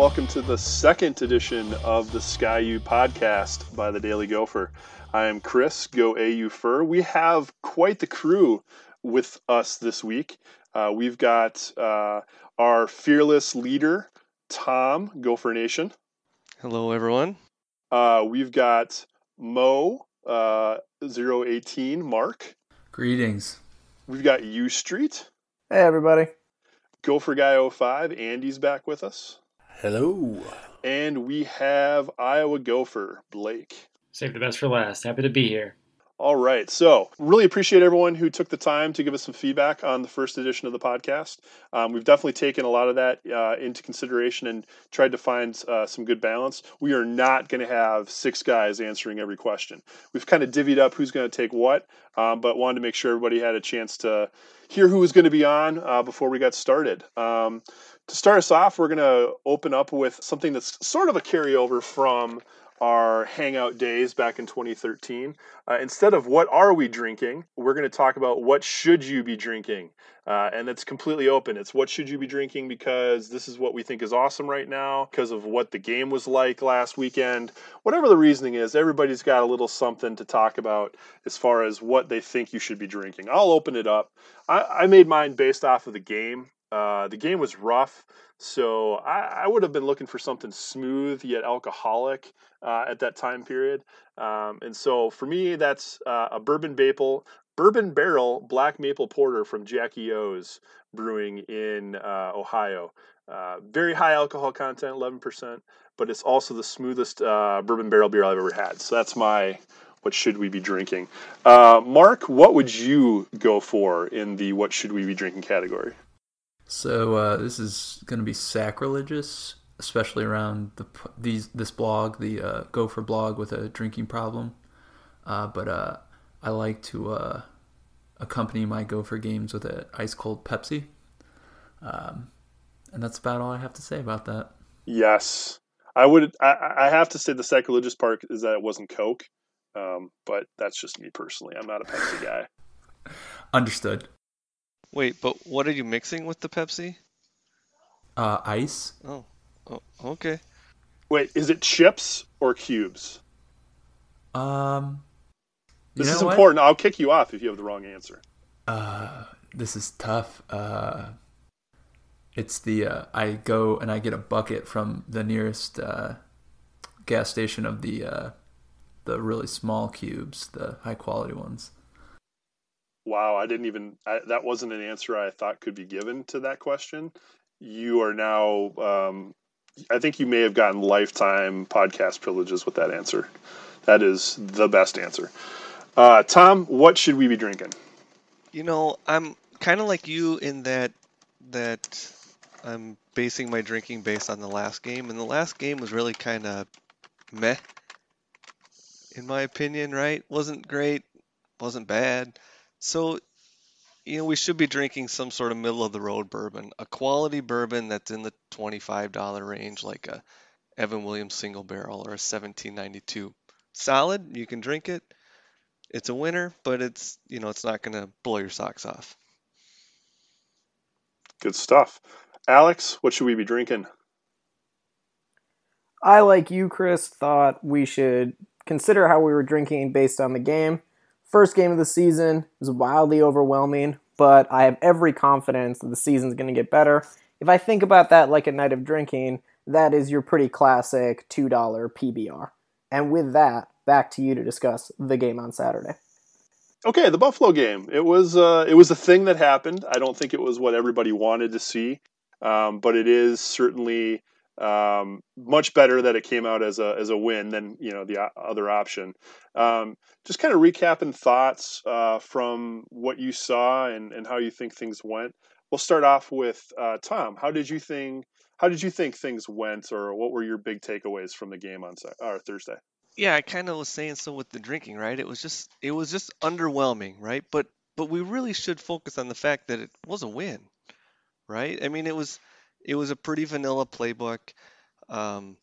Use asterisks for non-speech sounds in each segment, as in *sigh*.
Hello, and welcome to the second edition of the Ski U podcast by the Daily Gopher. I am Chris, GoAUpher. We have quite the crew with us this week. Uh, we've got uh, our fearless leader, Tom, Gopher Nation. Hello, everyone. Uh, we've got Mo, uh, 018, Mark. Greetings. We've got U Street. Hey, everybody. Gopher Guy 05, Andy's back with us. Hello. And we have Iowa Gopher, Blake. Save the best for last. Happy to be here. All right. So, really appreciate everyone who took the time to give us some feedback on the first edition of the podcast. Um, we've definitely taken a lot of that uh, into consideration and tried to find uh, some good balance. We are not going to have six guys answering every question. We've kind of divvied up who's going to take what, um, but wanted to make sure everybody had a chance to hear who was going to be on uh, before we got started. Um, to start us off, we're going to open up with something that's sort of a carryover from our hangout days back in 2013. Uh, instead of what are we drinking, we're going to talk about what should you be drinking. Uh, and it's completely open. It's what should you be drinking because this is what we think is awesome right now, because of what the game was like last weekend. Whatever the reasoning is, everybody's got a little something to talk about as far as what they think you should be drinking. I'll open it up. I, I made mine based off of the game. Uh, the game was rough, so I, I, would have been looking for something smooth yet alcoholic uh, at that time period. Um, and so for me, that's uh, a bourbon maple, bourbon barrel black maple porter from Jackie O's Brewing in uh, Ohio. Uh, very high alcohol content, 11%, but it's also the smoothest bourbon barrel beer I've ever had. So that's my what should we be drinking. Mark, what would you go for in the what should we be drinking category? So uh, this is going to be sacrilegious, especially around the these this blog, the uh, Gopher blog with a drinking problem. Uh, but uh, I like to uh, accompany my Gopher games with an ice cold Pepsi. Um, and that's about all I have to say about that. Yes, I would. I, I have to say the sacrilegious part is that it wasn't Coke, um, but that's just me personally. I'm not a Pepsi guy. *laughs* Understood. Wait, but what are you mixing with the Pepsi? Uh, ice. Oh, oh, okay. Wait, is it chips or cubes? Um, this is important. What? I'll kick you off if you have the wrong answer. Uh, this is tough. Uh, it's the uh, I go and I get a bucket from the nearest uh, gas station of the uh, the really small cubes, the high quality ones wow, I didn't even, I, that wasn't an answer I thought could be given to that question. You are now, um, I think you may have gotten lifetime podcast privileges with that answer. That is the best answer. Uh, Tom, what should we be drinking? You know, I'm kind of like you in that that I'm basing my drinking based on the last game, and the last game was really kind of meh, in my opinion. Right? wasn't great, wasn't bad. So, you know, we should be drinking some sort of middle of the road bourbon, a quality bourbon that's in the $25 range, like a Evan Williams single barrel or a 1792. Solid, you can drink it. It's a winner, but it's, you know, it's not going to blow your socks off. Good stuff. Alex, what should we be drinking? I, like you, Chris, thought we should consider how we were drinking based on the game First game of the season was wildly overwhelming, but I have every confidence that the season's going to get better. If I think about that like a night of drinking, that is your pretty classic $2 PBR. And with that, back to you to discuss the game on Saturday. Okay, the Buffalo game. It was uh, it was a thing that happened. I don't think it was what everybody wanted to see, um, but it is certainly um, much better that it came out as a as a win than you know the other option. Um, just kind of recapping thoughts uh, from what you saw and, and how you think things went. We'll start off with uh, Tom. How did you think? How did you think things went, or what were your big takeaways from the game on or Thursday? Yeah, I kind of was saying so with the drinking, right? It was just it was just underwhelming, right? But but we really should focus on the fact that it was a win, right? I mean, it was it was a pretty vanilla playbook. Um,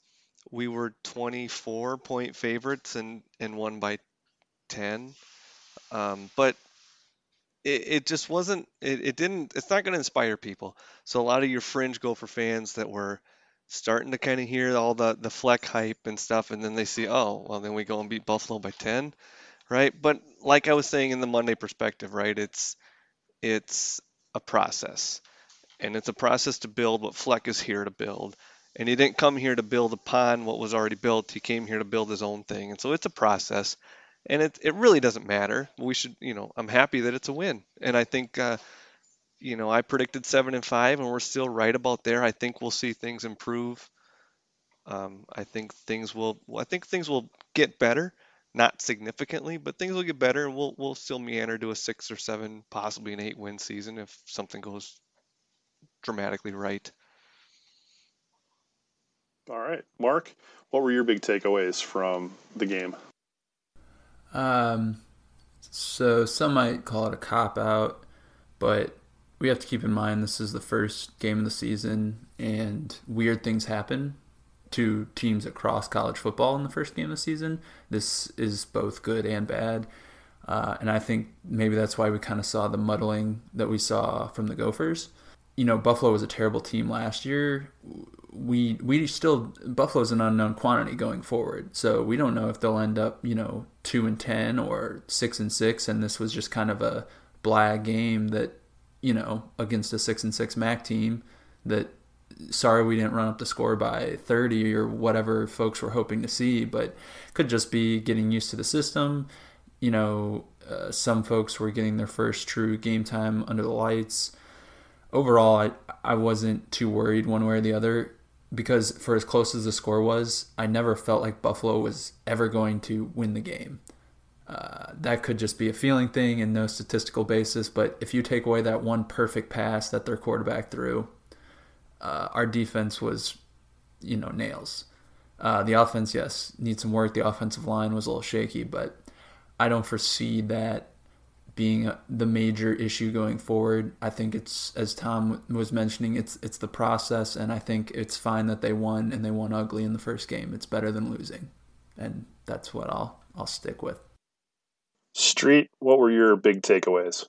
we were 24 point favorites and, and won by 10. Um, but it, it just wasn't, it, it didn't, it's not going to inspire people. So a lot of your fringe Gopher fans that were starting to kind of hear all the the Fleck hype and stuff, and then they see, oh, well, then we go and beat Buffalo by 10, right? But like I was saying in the Monday perspective, right? It's it's a process, and it's a process to build what Fleck is here to build. And he didn't come here to build upon what was already built. He came here to build his own thing, and so it's a process. And it, it really doesn't matter. We should, you know, I'm happy that it's a win. And I think uh, you know, I predicted seven and five, and we're still right about there. I think we'll see things improve. Um, I think things will. I think things will get better, not significantly, but things will get better, and we'll we'll still meander to a six or seven, possibly an eight win season if something goes dramatically right. All right, Mark, what were your big takeaways from the game? Um, so some might call it a cop out, but we have to keep in mind this is the first game of the season and weird things happen to teams across college football in the first game of the season. This is both good and bad. Uh, and I think maybe that's why we kind of saw the muddling that we saw from the Gophers. You know, Buffalo was a terrible team last year. We we still Buffalo's an unknown quantity going forward, so we don't know if they'll end up you know two and ten or six and six. And this was just kind of a blag game that you know, against a six and six MAC team that sorry we didn't run up the score by 30 or whatever folks were hoping to see, but could just be getting used to the system. You know, uh, some folks were getting their first true game time under the lights. Overall, I, I wasn't too worried one way or the other because for as close as the score was, I never felt like Buffalo was ever going to win the game. Uh, that could just be a feeling thing and no statistical basis. But if you take away that one perfect pass that their quarterback threw, uh, our defense was, you know, nails. Uh, the offense, yes, needs some work. The offensive line was a little shaky, but I don't foresee that being the major issue going forward. I think it's as Tom was mentioning, it's it's the process, and I think it's fine that they won and they won ugly in the first game. It's better than losing, and that's what I'll I'll stick with. Street, what were your big takeaways?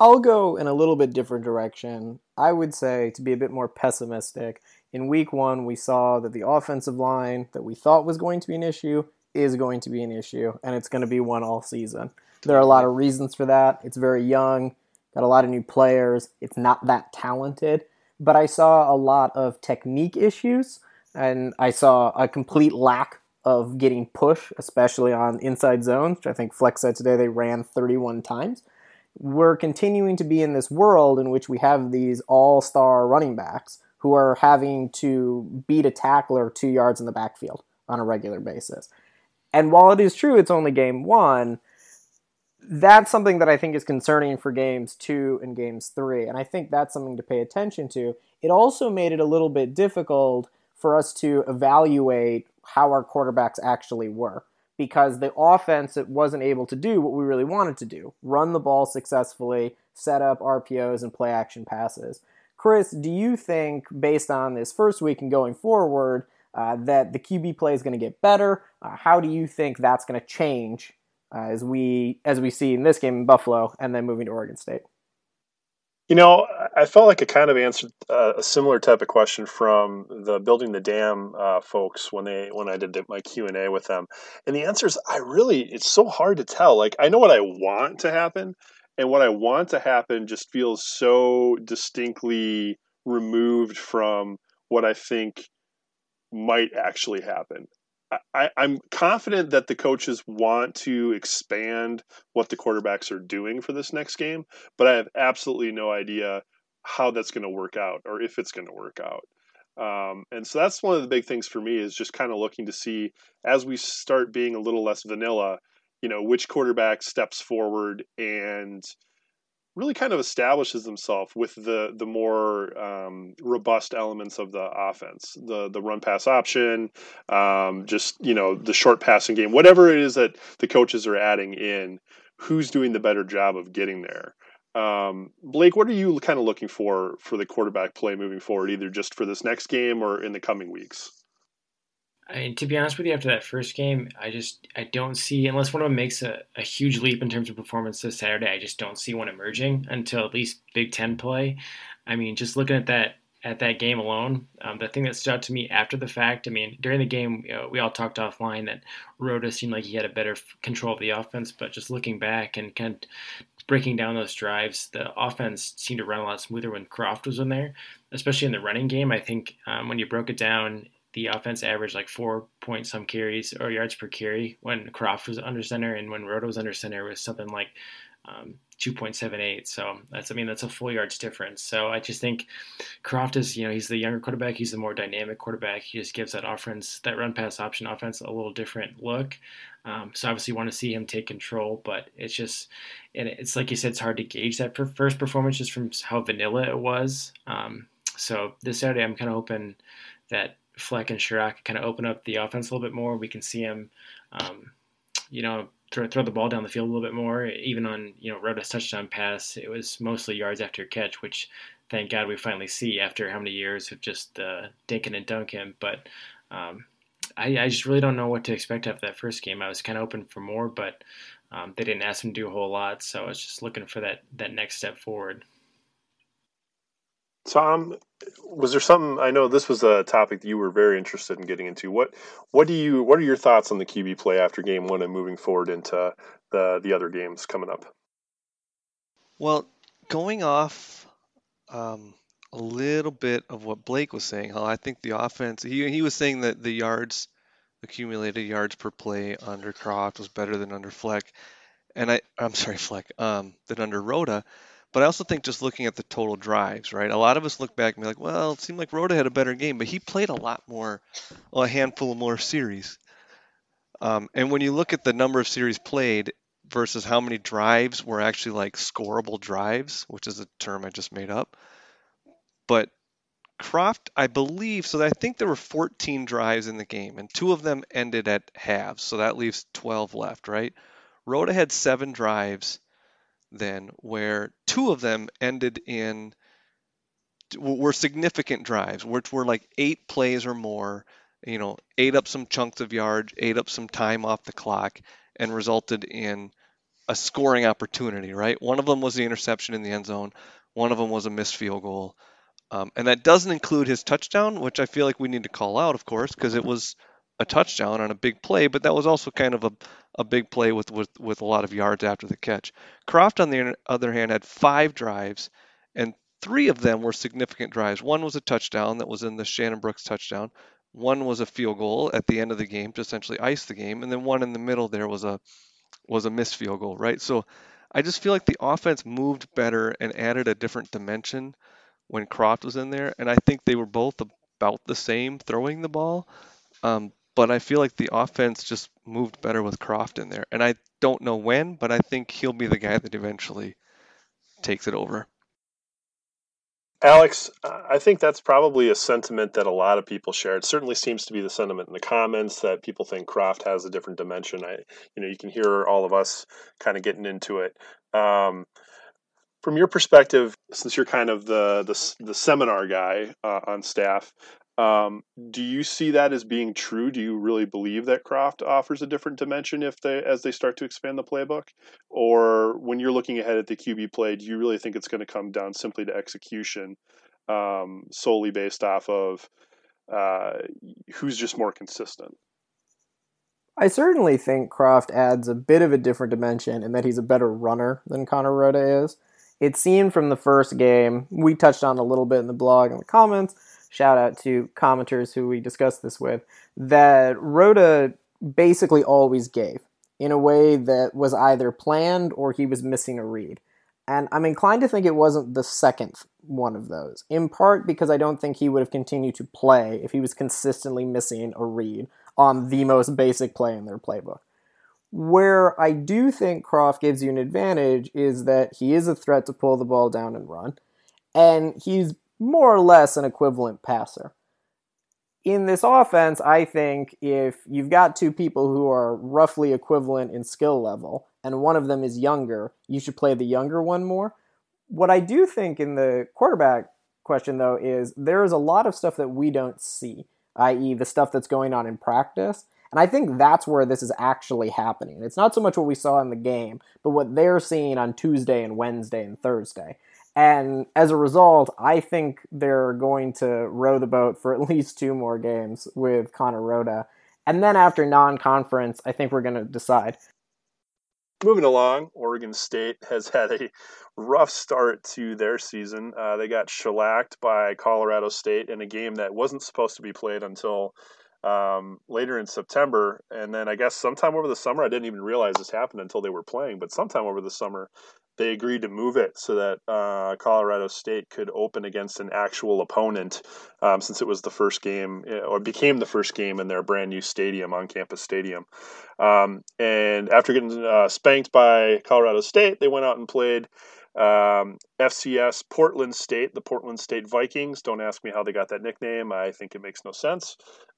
I'll go in a little bit different direction. I would say to be a bit more pessimistic. In week one, we saw that the offensive line that we thought was going to be an issue is going to be an issue, and it's going to be one all season. There are a lot of reasons for that. It's very young, got a lot of new players, it's not that talented, but I saw a lot of technique issues, and I saw a complete lack of getting push, especially on inside zones, which I think Flex said today they ran 31 times. We're continuing to be in this world in which we have these all star running backs who are having to beat a tackler two yards in the backfield on a regular basis. And while it is true it's only game one, that's something that I think is concerning for games two and games three. And I think that's something to pay attention to. It also made it a little bit difficult for us to evaluate how our quarterbacks actually were because the offense it wasn't able to do what we really wanted to do run the ball successfully set up rpos and play action passes chris do you think based on this first week and going forward uh, that the qb play is going to get better uh, how do you think that's going to change uh, as we as we see in this game in buffalo and then moving to oregon state you know, I felt like I kind of answered uh, a similar type of question from the building the dam uh, folks when they when I did my Q and A with them, and the answer is I really it's so hard to tell. Like I know what I want to happen, and what I want to happen just feels so distinctly removed from what I think might actually happen. I, am confident that the coaches want to expand what the quarterbacks are doing for this next game, but I have absolutely no idea how that's going to work out or if it's going to work out. Um, and so that's one of the big things for me is just kind of looking to see as we start being a little less vanilla, you know, which quarterback steps forward and really kind of establishes himself with the the more um, robust elements of the offense, the the run pass option, um, just you know the short passing game, whatever it is that the coaches are adding in. Who's doing the better job of getting there? Um, Blake, what are you kind of looking for for the quarterback play moving forward, either just for this next game or in the coming weeks? I to be honest with you, after that first game, I just I don't see unless one of them makes a, a huge leap in terms of performance this Saturday. I just don't see one emerging until at least Big Ten play. I mean, just looking at that at that game alone. Um, the thing that stood out to me after the fact, I mean, during the game, you know, we all talked offline that Rhoda seemed like he had a better control of the offense, but just looking back and kind of breaking down those drives, the offense seemed to run a lot smoother when Croft was in there, especially in the running game. I think um, when you broke it down, the offense averaged like four point some carries or yards per carry when Croft was under center, and when Rhoda was under center, was something like um, 2.78. So that's, I mean, that's a full yards difference. So I just think Croft is, you know, he's the younger quarterback. He's the more dynamic quarterback. He just gives that offense, that run pass option offense, a little different look. Um, so obviously, want to see him take control, but it's just, and it's like you said, it's hard to gauge that first performance just from how vanilla it was. Um, so this Saturday, I'm kind of hoping that Fleck and Ciarrocca kind of open up the offense a little bit more. We can see him, um, you know, throw, throw the ball down the field a little bit more. Even on you know Rhoda's touchdown pass, it was mostly yards after catch, which thank God we finally see after how many years of just uh, dinking and dunking. But um, I, I, just really don't know what to expect after that first game. I was kind of hoping for more, but um, they didn't ask him to do a whole lot, so I was just looking for that that next step forward. Tom, was there something? I know this was a topic that you were very interested in getting into. What what do you what are your thoughts on the QB play after game one and moving forward into the the other games coming up? Well, going off um, a little bit of what Blake was saying, how I think the offense he he was saying that the yards accumulated yards per play under Croft was better than under Fleck, and I I'm sorry Fleck um, than under Rhoda. But I also think just looking at the total drives, right? A lot of us look back and be like, well, it seemed like Rhoda had a better game, but he played a lot more, well, a handful of more series. Um, and when you look at the number of series played versus how many drives were actually like scoreable drives, which is a term I just made up. But Croft, I believe, so I think there were 14 drives in the game, and two of them ended at halves, so that leaves 12 left, right? Rhoda had seven drives then where two of them ended in were significant drives, which were like eight plays or more, you know, ate up some chunks of yards, ate up some time off the clock, and resulted in a scoring opportunity, right? One of them was the interception in the end zone, one of them was a missed field goal. Um, and that doesn't include his touchdown, which I feel like we need to call out, of course, because it was a touchdown on a big play, but that was also kind of a, a big play with, with, with a lot of yards after the catch. Croft, on the other hand, had five drives, and three of them were significant drives. One was a touchdown that was in the Shannon Brooks touchdown. One was a field goal at the end of the game to essentially ice the game, and then one in the middle there was a was a missed field goal, right? So I just feel like the offense moved better and added a different dimension when Croft was in there, and I think they were both about the same throwing the ball. Um, but I feel like the offense just moved better with Croft in there. And I don't know when, but I think he'll be the guy that eventually takes it over. Alex, I think that's probably a sentiment that a lot of people share. It certainly seems to be the sentiment in the comments that people think Croft has a different dimension. I, you know, you can hear all of us kind of getting into it. Um, from your perspective, since you're kind of the the, the seminar guy uh, on staff, um, do you see that as being true? Do you really believe that Croft offers a different dimension if they as they start to expand the playbook, or when you're looking ahead at the QB play, do you really think it's going to come down simply to execution, um, solely based off of uh, who's just more consistent? I certainly think Croft adds a bit of a different dimension in that he's a better runner than Connor Rhoda is. It seemed from the first game, we touched on a little bit in the blog and the comments shout out to commenters who we discussed this with, that Rhoda basically always gave in a way that was either planned or he was missing a read. And I'm inclined to think it wasn't the second one of those, in part because I don't think he would have continued to play if he was consistently missing a read on the most basic play in their playbook. Where I do think Croft gives you an advantage is that he is a threat to pull the ball down and run, and he's more or less an equivalent passer. In this offense, I think if you've got two people who are roughly equivalent in skill level and one of them is younger, you should play the younger one more. What I do think in the quarterback question, though, is there is a lot of stuff that we don't see, i.e., the stuff that's going on in practice. And I think that's where this is actually happening. It's not so much what we saw in the game, but what they're seeing on Tuesday and Wednesday and Thursday. And as a result, I think they're going to row the boat for at least two more games with Connor Rhoda. And then after non conference, I think we're going to decide. Moving along, Oregon State has had a rough start to their season. Uh, they got shellacked by Colorado State in a game that wasn't supposed to be played until um, later in September. And then I guess sometime over the summer, I didn't even realize this happened until they were playing, but sometime over the summer, they agreed to move it so that uh, Colorado State could open against an actual opponent um, since it was the first game eh, or became the first game in their brand new stadium on campus stadium. Um, and after getting uh, spanked by Colorado State, they went out and played um, FCS Portland State, the Portland State Vikings. Don't ask me how they got that nickname. I think it makes no sense.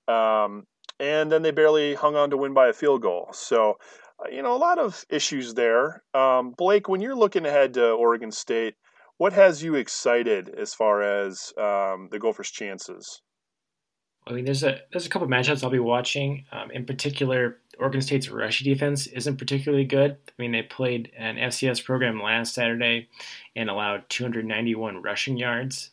Um, and then they barely hung on to win by a field goal. So, you know, a lot of issues there. Um, Blake, when you're looking ahead to Oregon State, what has you excited as far as um, the Gophers' chances? I mean, there's a there's a couple matchups I'll be watching. Um, in particular, Oregon State's rush defense isn't particularly good. I mean, they played an FCS program last Saturday and allowed 291 rushing yards.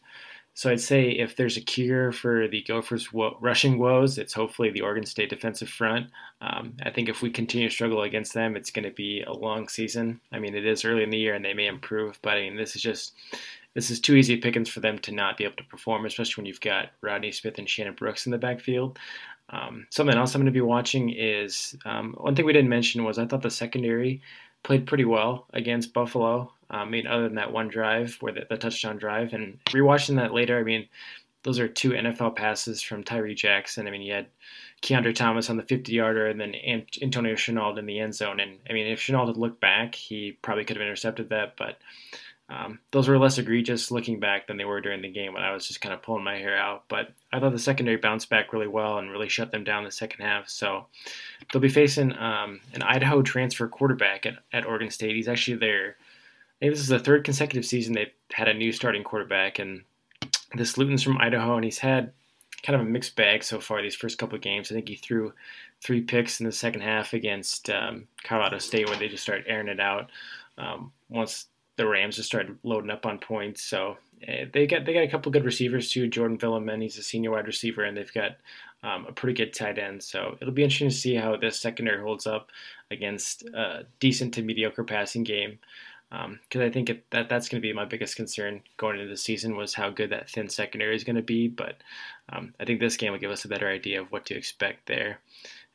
So I'd say if there's a cure for the Gophers' wo- rushing woes, it's hopefully the Oregon State defensive front. Um, I think if we continue to struggle against them, it's going to be a long season. I mean, it is early in the year and they may improve, but I mean, this is just this is too easy pickings for them to not be able to perform, especially when you've got Rodney Smith and Shannon Brooks in the backfield. Um, something else I'm going to be watching is um, one thing we didn't mention was I thought the secondary played pretty well against Buffalo. I mean, other than that one drive where the, the touchdown drive, and rewatching that later, I mean, those are two NFL passes from Tyree Jackson. I mean, you had Kiondre Thomas on the 50 yarder and then Antonio Shenault in the end zone. And I mean, if Shenault had looked back, he probably could have intercepted that. But um, those were less egregious looking back than they were during the game when I was just kind of pulling my hair out. But I thought the secondary bounced back really well and really shut them down the second half. So they'll be facing um, an Idaho transfer quarterback at, at Oregon State. He's actually there. Maybe this is the third consecutive season they've had a new starting quarterback, and this Luton's from Idaho, and he's had kind of a mixed bag so far these first couple of games. I think he threw three picks in the second half against um, Colorado State, where they just started airing it out. Um, once the Rams just started loading up on points. So uh, they got they got a couple good receivers too. Jordan Villamin, he's a senior wide receiver, and they've got um, a pretty good tight end. So it'll be interesting to see how this secondary holds up against a decent to mediocre passing game. Because um, I think it, that that's going to be my biggest concern going into the season was how good that thin secondary is going to be. But um, I think this game will give us a better idea of what to expect there.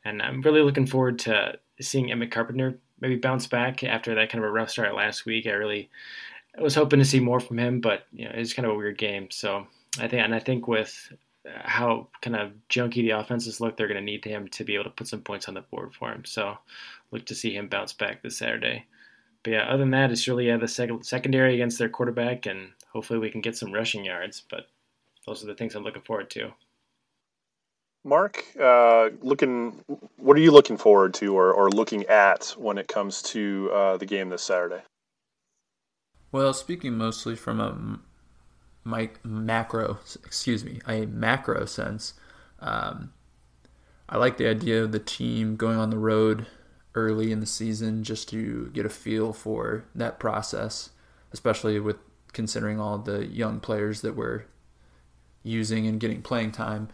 And I'm really looking forward to seeing Emmit Carpenter maybe bounce back after that kind of a rough start last week. I really I was hoping to see more from him, but you know, it's kind of a weird game. So I think, and I think with how kind of junky the offenses look, they're going to need him to be able to put some points on the board for him. So look to see him bounce back this Saturday. But yeah, other than that, it's really yeah the sec- secondary against their quarterback, and hopefully we can get some rushing yards. But those are the things I'm looking forward to. Mark, uh, looking, what are you looking forward to or, or looking at when it comes to uh, the game this Saturday? Well, speaking mostly from a mic- macro, excuse me, a macro sense, um, I like the idea of the team going on the road early in the season just to get a feel for that process, especially with considering all the young players that we're using and getting playing time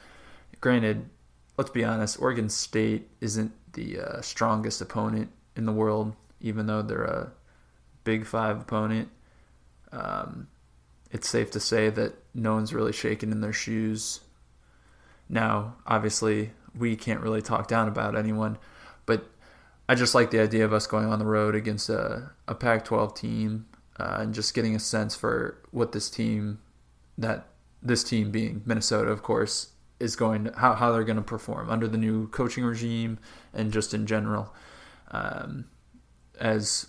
granted, let's be honest, Oregon State isn't the uh, strongest opponent in the world, even though they're a Big Five opponent. Um, it's safe to say that no one's really shaken in their shoes. Now, obviously, we can't really talk down about anyone, I just like the idea of us going on the road against a, a Pac 12 team uh, and just getting a sense for what this team, that this team being Minnesota, of course, is going to, how, how they're going to perform under the new coaching regime and just in general. Um, as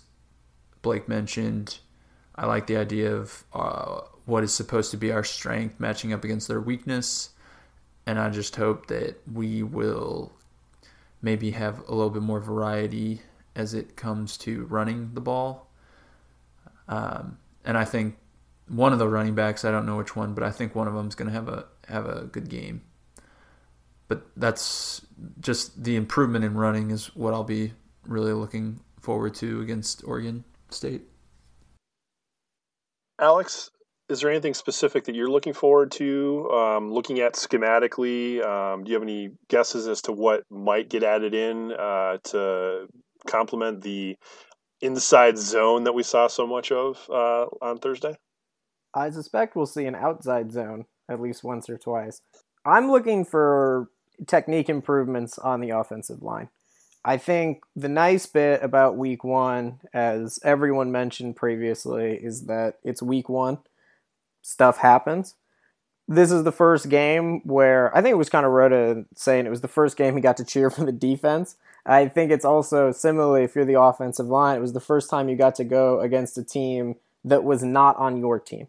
Blake mentioned, I like the idea of uh, what is supposed to be our strength matching up against their weakness. And I just hope that we will maybe have a little bit more variety as it comes to running the ball. Um, and I think one of the running backs, I don't know which one, but I think one of them is going to have a have a good game but that's just the improvement in running is what I'll be really looking forward to against Oregon State. Alex, is there anything specific that you're looking forward to? Um, looking at schematically, um, do you have any guesses as to what might get added in uh, to complement the inside zone that we saw so much of uh, on Thursday? I suspect we'll see an outside zone at least once or twice. I'm looking for technique improvements on the offensive line. I think the nice bit about week one, as everyone mentioned previously, is that it's week one. Stuff happens. This is the first game where I think it was kind of Rhoda saying it was the first game he got to cheer *laughs* for the defense. I think it's also similarly if you're the offensive line, it was the first time you got to go against a team that was not on your team.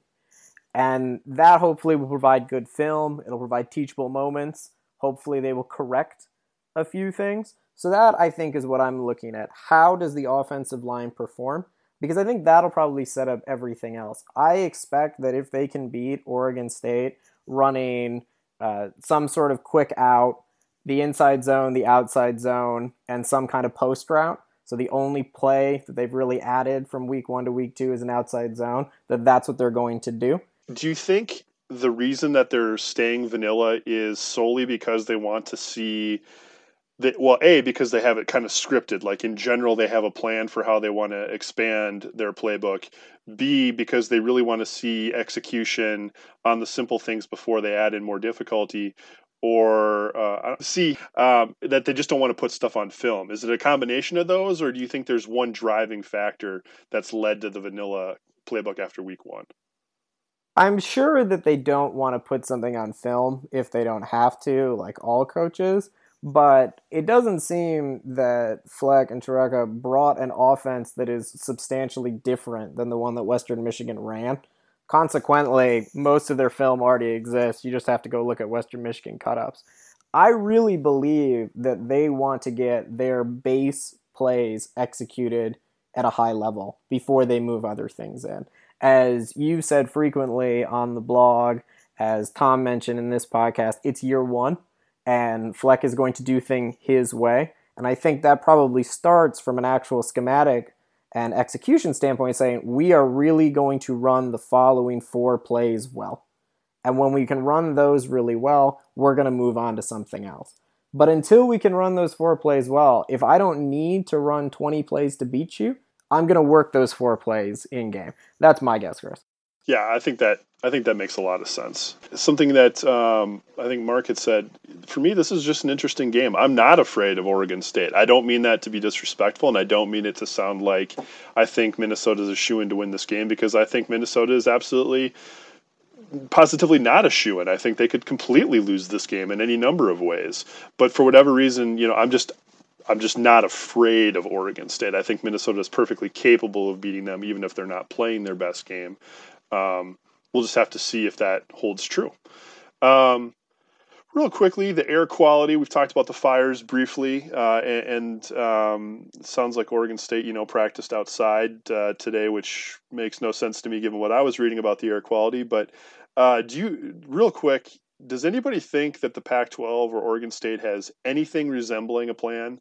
And that hopefully will provide good film. It'll provide teachable moments. Hopefully, they will correct a few things. So, that I think is what I'm looking at. How does the offensive line perform? Because I think that'll probably set up everything else. I expect that if they can beat Oregon State running uh, some sort of quick out, the inside zone, the outside zone, and some kind of post route. So the only play that they've really added from week one to week two is an outside zone. That that's what they're going to do. Do you think the reason that they're staying vanilla is solely because they want to see well a because they have it kind of scripted like in general they have a plan for how they want to expand their playbook b because they really want to see execution on the simple things before they add in more difficulty or uh, c um, that they just don't want to put stuff on film is it a combination of those or do you think there's one driving factor that's led to the vanilla playbook after week one I'm sure that they don't want to put something on film if they don't have to, like all coaches. But it doesn't seem that Fleck and Ciarrocca brought an offense that is substantially different than the one that Western Michigan ran. Consequently, most of their film already exists. You just have to go look at Western Michigan cutups. I really believe that they want to get their base plays executed at a high level before they move other things in as you've said frequently on the blog, as Tom mentioned in this podcast, it's year one, and Fleck is going to do things his way. And I think that probably starts from an actual schematic and execution standpoint, saying we are really going to run the following four plays well. And when we can run those really well, we're going to move on to something else. But until we can run those four plays well, if I don't need to run 20 plays to beat you, I'm going to work those four plays in game. That's my guess, Chris. Yeah, I think that I think that makes a lot of sense. Something that um, I think Mark had said. For me, this is just an interesting game. I'm not afraid of Oregon State. I don't mean that to be disrespectful, and I don't mean it to sound like I think Minnesota is a shoe in to win this game because I think Minnesota is absolutely positively not a shoe in. I think they could completely lose this game in any number of ways. But for whatever reason, you know, I'm just I'm just not afraid of Oregon State. I think Minnesota is perfectly capable of beating them, even if they're not playing their best game. Um, we'll just have to see if that holds true. Um, real quickly, the air quality. We've talked about the fires briefly, uh, and, and um, sounds like Oregon State, you know, practiced outside uh, today, which makes no sense to me given what I was reading about the air quality. But uh, do you, real quick, does anybody think that the Pac 12 or Oregon State has anything resembling a plan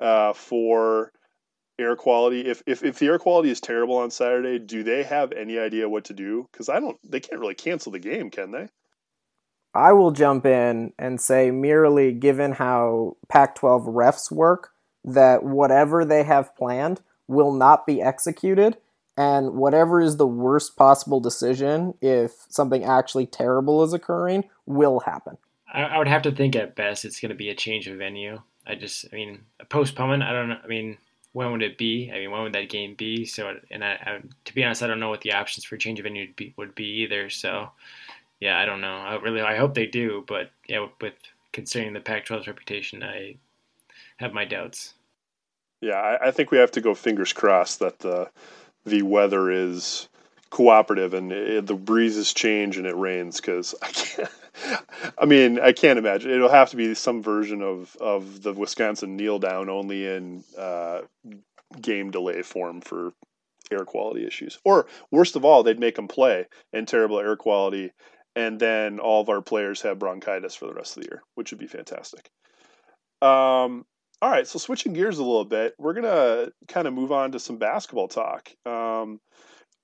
uh, for air quality? If, if, if the air quality is terrible on Saturday, do they have any idea what to do? Because I don't, they can't really cancel the game, can they? I will jump in and say, merely given how Pac 12 refs work, that whatever they have planned will not be executed and whatever is the worst possible decision if something actually terrible is occurring will happen i, I would have to think at best it's going to be a change of venue i just i mean a postponement i don't know i mean when would it be? I mean when would that game be? So and I, I to be honest i don't know what the options for change of venue would be, would be either. So yeah i don't know. I really i hope they do but yeah with considering the pac 12's reputation i have my doubts. Yeah I, I think we have to go fingers crossed that the the weather is cooperative and it, the breezes change and it rains because I can't. *laughs* I mean, I can't imagine. It'll have to be some version of of the Wisconsin kneel down, only in uh, game delay form for air quality issues. Or worst of all, they'd make them play in terrible air quality, and then all of our players have bronchitis for the rest of the year, which would be fantastic. Um, all right, so switching gears a little bit, we're gonna kind of move on to some basketball talk. Um,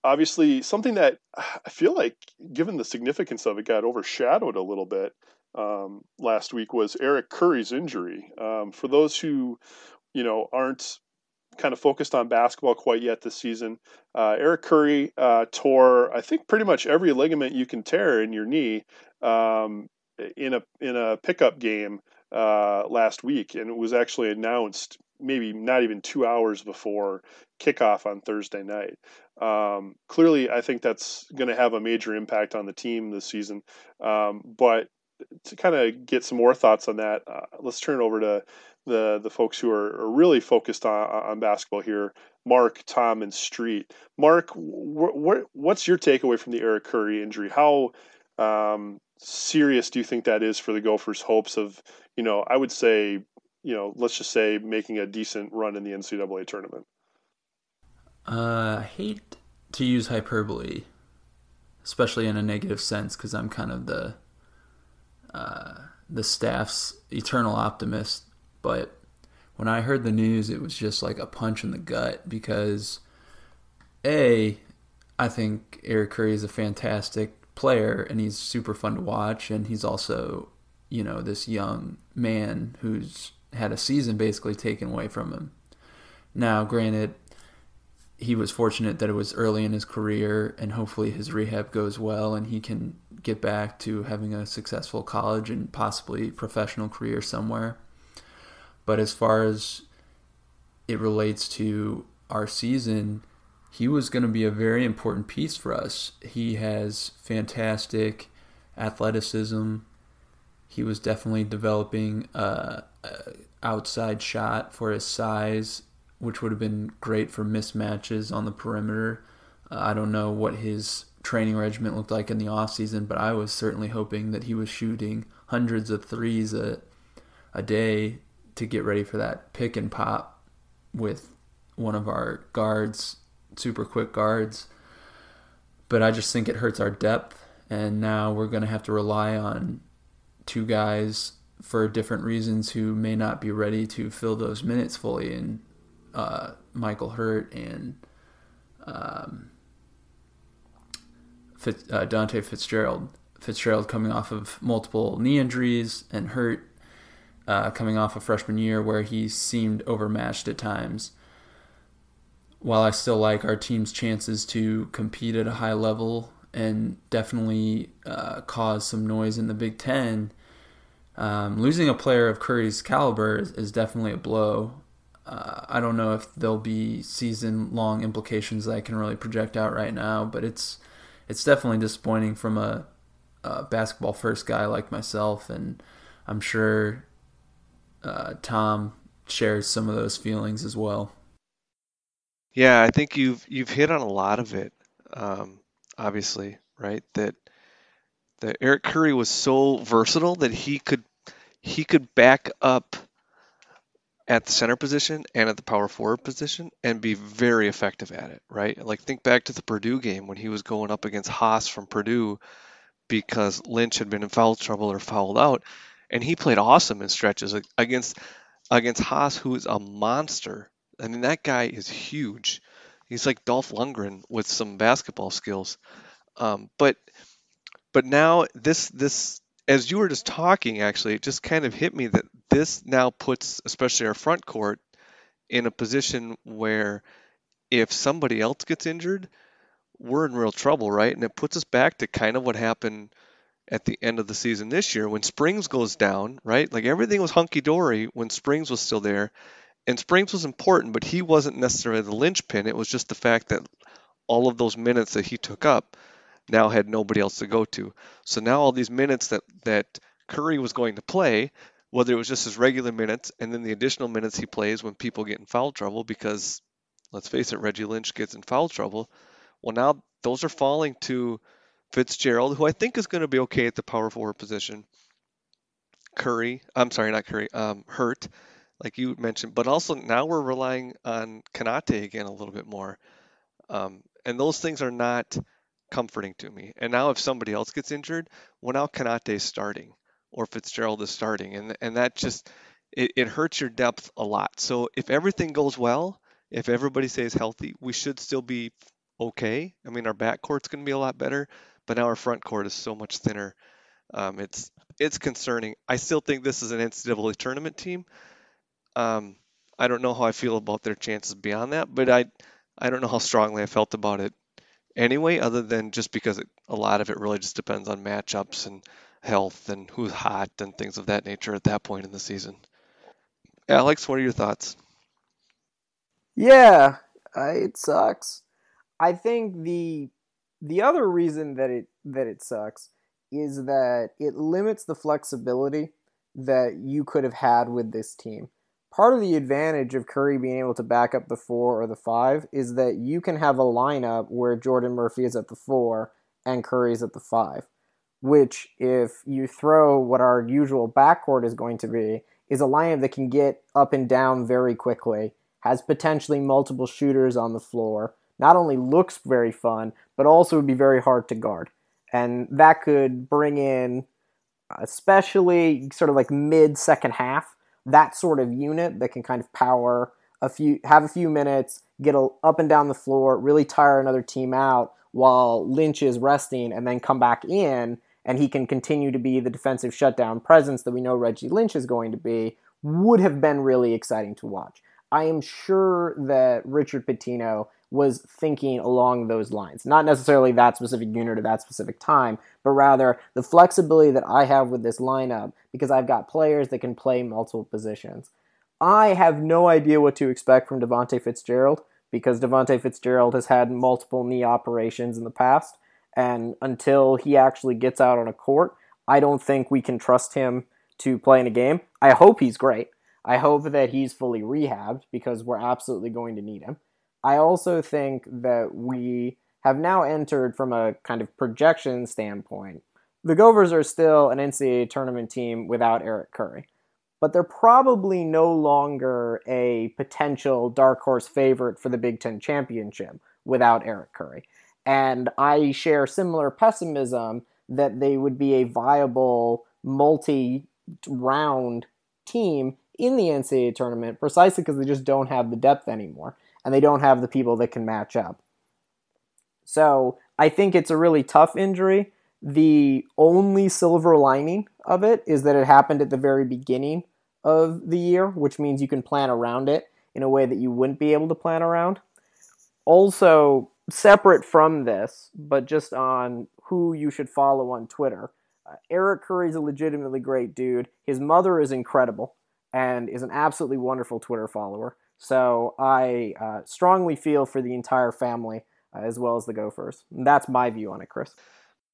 obviously, something that I feel like, given the significance of it, got overshadowed a little bit um, last week was Eric Curry's injury. Um, for those who, you know, aren't kind of focused on basketball quite yet this season, uh, Eric Curry uh, tore, I think, pretty much every ligament you can tear in your knee um, in a in a pickup game uh, last week, and it was actually announced maybe not even two hours before kickoff on Thursday night. Um, clearly, I think that's going to have a major impact on the team this season. Um, but to kind of get some more thoughts on that, uh, let's turn it over to the the folks who are, are really focused on, on basketball here. Mark, Tom, and Street. Mark, wh- wh- what's your takeaway from the Eric Curry injury? How um, serious do you think that is for the Gophers' hopes of, you know, I would say, you know, let's just say making a decent run in the NCAA tournament? Uh, I hate to use hyperbole, especially in a negative sense, because I'm kind of the uh, the staff's eternal optimist. But when I heard the news, it was just like a punch in the gut because, a, I think Eric Curry is a fantastic player and he's super fun to watch, and he's also, you know, this young man who's had a season basically taken away from him. Now, granted, he was fortunate that it was early in his career, and hopefully his rehab goes well and he can get back to having a successful college and possibly professional career somewhere. But as far as it relates to our season, he was going to be a very important piece for us. He has fantastic athleticism. He was definitely developing a outside shot for his size, which would have been great for mismatches on the perimeter. Uh, I don't know what his training regiment looked like in the off season, but I was certainly hoping that he was shooting hundreds of threes a, a day to get ready for that pick and pop with one of our guards, super quick guards. But I just think it hurts our depth, and now we're going to have to rely on two guys for different reasons who may not be ready to fill those minutes fully, and uh, Michael Hurt and um, Fitz, uh, Dante Fitzgerald. Fitzgerald coming off of multiple knee injuries and hurt uh, coming off a of freshman year where he seemed overmatched at times. While I still like our team's chances to compete at a high level and definitely uh, cause some noise in the Big Ten, um, losing a player of Curry's caliber is, is definitely a blow. Uh, I don't know if there'll be season long implications that I can really project out right now, but it's it's definitely disappointing from a, a basketball first guy like myself, and I'm sure uh, Tom shares some of those feelings as well. Yeah, I think you've you've hit on a lot of it. Um, obviously, right? That that Eric Curry was so versatile that he could he could back up at the center position and at the power forward position and be very effective at it, right? Like think back to the Purdue game when he was going up against Haas from Purdue because Lynch had been in foul trouble or fouled out, and he played awesome in stretches against against Haas, who is a monster. I mean, that guy is huge. He's like Dolph Lundgren with some basketball skills. Um, but but now this this as you were just talking, actually, it just kind of hit me that this now puts, especially our front court, in a position where if somebody else gets injured, we're in real trouble, right? And it puts us back to kind of what happened at the end of the season this year when Springs goes down, right? Like everything was hunky dory when Springs was still there. And Springs was important, but he wasn't necessarily the linchpin. It was just the fact that all of those minutes that he took up now had nobody else to go to. So now all these minutes that that Curry was going to play, whether it was just his regular minutes and then the additional minutes he plays when people get in foul trouble, because let's face it, Reggie Lynch gets in foul trouble. Well, now those are falling to Fitzgerald, who I think is going to be okay at the power forward position. Curry, I'm sorry, not Curry, um, Hurt, like you mentioned, but also now we're relying on Konate again a little bit more. Um, and those things are not comforting to me. And now if somebody else gets injured, well now is starting or Fitzgerald is starting, and and that just it, it hurts your depth a lot. So if everything goes well, if everybody stays healthy, we should still be okay. I mean, our back court's going to be a lot better, but now our front court is so much thinner. Um, it's it's concerning. I still think this is an NCAA tournament team. Um, I don't know how I feel about their chances beyond that, but I I don't know how strongly I felt about it anyway, other than just because it, a lot of it really just depends on matchups and health and who's hot and things of that nature at that point in the season. Alex, what are your thoughts? Yeah, it sucks. I think the the other reason that it that it sucks is that it limits the flexibility that you could have had with this team. Part of the advantage of Curry being able to back up the four or the five is that you can have a lineup where Jordan Murphy is at the four and Curry is at the five. Which, if you throw what our usual backcourt is going to be, is a lineup that can get up and down very quickly, has potentially multiple shooters on the floor, not only looks very fun, but also would be very hard to guard. And that could bring in, especially sort of like mid second half, that sort of unit that can kind of power a few, have a few minutes, get a, up and down the floor, really tire another team out while Lynch is resting, and then come back in, and he can continue to be the defensive shutdown presence that we know Reggie Lynch is going to be, would have been really exciting to watch. I am sure that Richard Pitino was thinking along those lines. Not necessarily that specific unit or that specific time, but rather the flexibility that I have with this lineup because I've got players that can play multiple positions. I have no idea what to expect from Davonte Fitzgerald because Davonte Fitzgerald has had multiple knee operations in the past, and until he actually gets out on a court, I don't think we can trust him to play in a game. I hope he's great. I hope that he's fully rehabbed because we're absolutely going to need him. I also think that we have now entered from a kind of projection standpoint. The Gophers are still an NCAA tournament team without Eric Curry, but they're probably no longer a potential dark horse favorite for the Big Ten championship without Eric Curry. And I share similar pessimism that they would be a viable multi round team in the NCAA tournament precisely because they just don't have the depth anymore and they don't have the people that can match up. So I think it's a really tough injury. The only silver lining of it is that it happened at the very beginning of the year, which means you can plan around it in a way that you wouldn't be able to plan around. Also, separate from this, but just on who you should follow on Twitter, uh, Eric Curry's a legitimately great dude. His mother is incredible and is an absolutely wonderful Twitter follower. So I uh, strongly feel for the entire family uh, as well as the Gophers. And that's my view on it, Chris.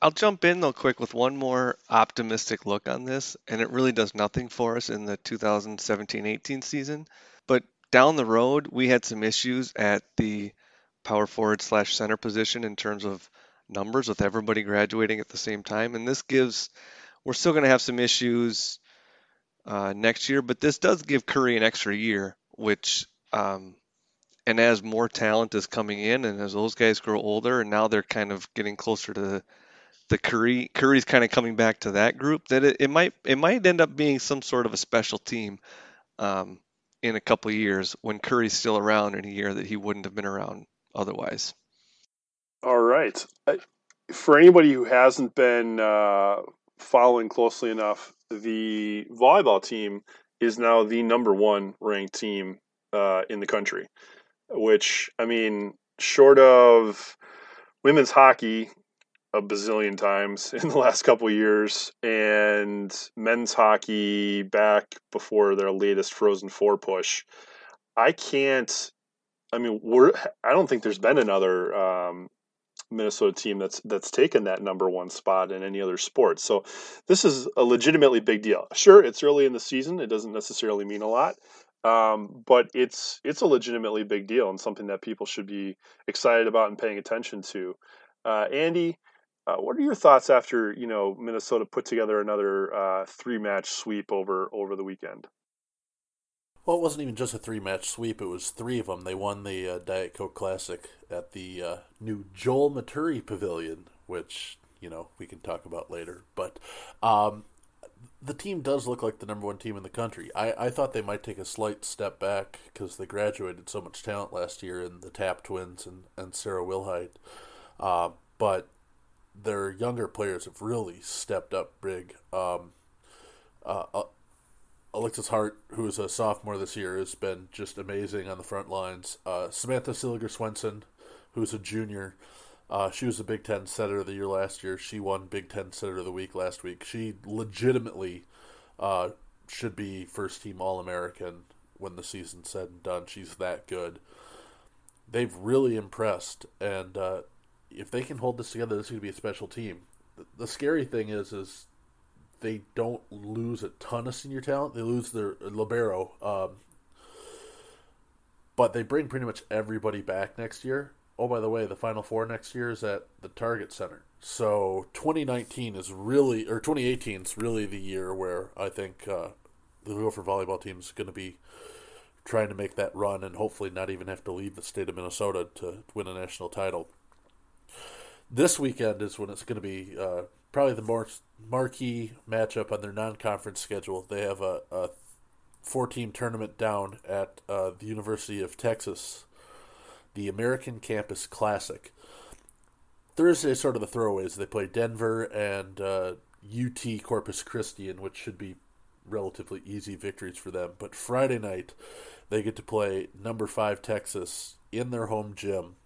I'll jump in though quick with one more optimistic look on this, and it really does nothing for us in the 2017-18 season. But down the road, we had some issues at the power forward slash center position in terms of numbers with everybody graduating at the same time, and this gives we're still going to have some issues uh, next year, but this does give Curry an extra year, which um, and as more talent is coming in, and as those guys grow older, and now they're kind of getting closer to the, Curry Curry's kind of coming back to that group. That it, it might it might end up being some sort of a special team um, in a couple years when Curry's still around in a year that he wouldn't have been around otherwise. All right. For anybody who hasn't been uh, following closely enough, the volleyball team is now the number one ranked team uh, in the country, which I mean, short of women's hockey a bazillion times *laughs* in the last couple years, and men's hockey back before their latest Frozen Four push. I can't. I mean, we're. I don't think there's been another um, Minnesota team that's that's taken that number one spot in any other sport. So this is a legitimately big deal. Sure, it's early in the season; it doesn't necessarily mean a lot, um, but it's it's a legitimately big deal and something that people should be excited about and paying attention to. Uh, Andy, uh, what are your thoughts after you know Minnesota put together another uh, three match sweep over over the weekend? Well, it wasn't even just a three match sweep; it was three of them. They won the uh, Diet Coke Classic at the uh, new Joel Maturi Pavilion, which you know we can talk about later. But um, the team does look like the number one team in the country. I, I thought they might take a slight step back because they graduated so much talent last year in the Tapp twins and, and Sarah Wilhite. Uh, but their younger players have really stepped up big. Um, uh, uh, Alexis Hart, who is a sophomore this year, has been just amazing on the front lines. Uh, Samantha Seliger Swenson, who's a junior, uh, she was a Big Ten Setter of the Year last year. She won Big Ten Setter of the Week last week. She legitimately uh, should be first team All American when the season's said and done. She's that good. They've really impressed, and uh, if they can hold this together, this is going to be a special team. The scary thing is, is they don't lose a ton of senior talent. They lose their libero, um, but they bring pretty much everybody back next year oh, by the way, the Final Four next year is at the Target Center. So 2019 is really, or 2018 is really the year where I think uh, the Gopher volleyball team is going to be trying to make that run and hopefully not even have to leave the state of Minnesota to win a national title. This weekend is when it's going to be uh, probably the more marquee matchup on their non-conference schedule. They have a, a four-team tournament down at uh, the University of Texas the American Campus Classic. Thursday sort of the throwaways. They play Denver and uh, UT Corpus Christi, in which should be relatively easy victories for them. But Friday night, they get to play number five Texas in their home gym,